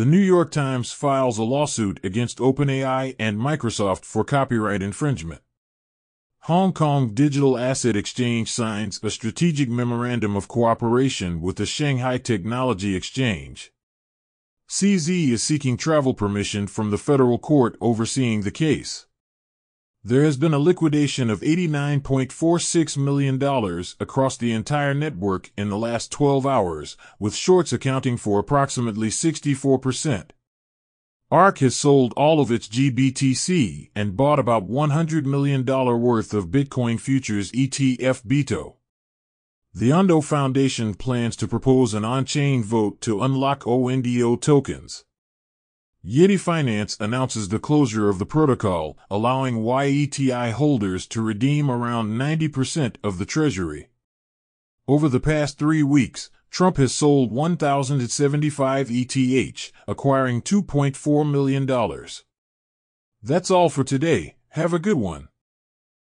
The New York Times files a lawsuit against OpenAI and Microsoft for copyright infringement. Hong Kong Digital Asset Exchange signs a strategic memorandum of cooperation with the Shanghai Technology Exchange. CZ is seeking travel permission from the federal court overseeing the case. There has been a liquidation of $89.46 million across the entire network in the last 12 hours, with shorts accounting for approximately 64%. ARK has sold all of its GBTC and bought about $100 million worth of Bitcoin futures ETF BITO. The Ondo Foundation plans to propose an on-chain vote to unlock ONDO tokens. Yeti Finance announces the closure of the protocol, allowing YETI holders to redeem around 90% of the treasury. Over the past three weeks, Trump has sold 1,075 ETH, acquiring $2.4 million. That's all for today. Have a good one.